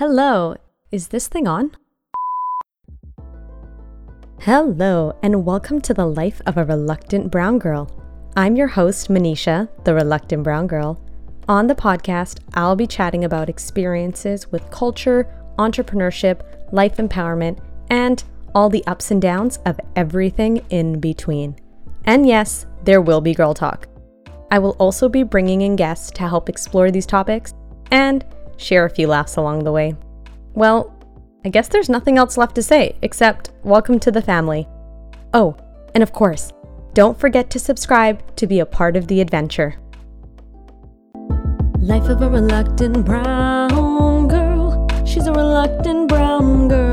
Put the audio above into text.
Hello, is this thing on? Hello, and welcome to the life of a reluctant brown girl. I'm your host, Manisha, the reluctant brown girl. On the podcast, I'll be chatting about experiences with culture, entrepreneurship, life empowerment, and all the ups and downs of everything in between. And yes, there will be girl talk. I will also be bringing in guests to help explore these topics and share a few laughs along the way. Well, I guess there's nothing else left to say except welcome to the family. Oh, and of course, don't forget to subscribe to be a part of the adventure. Life of a reluctant brown girl. She's a reluctant brown girl.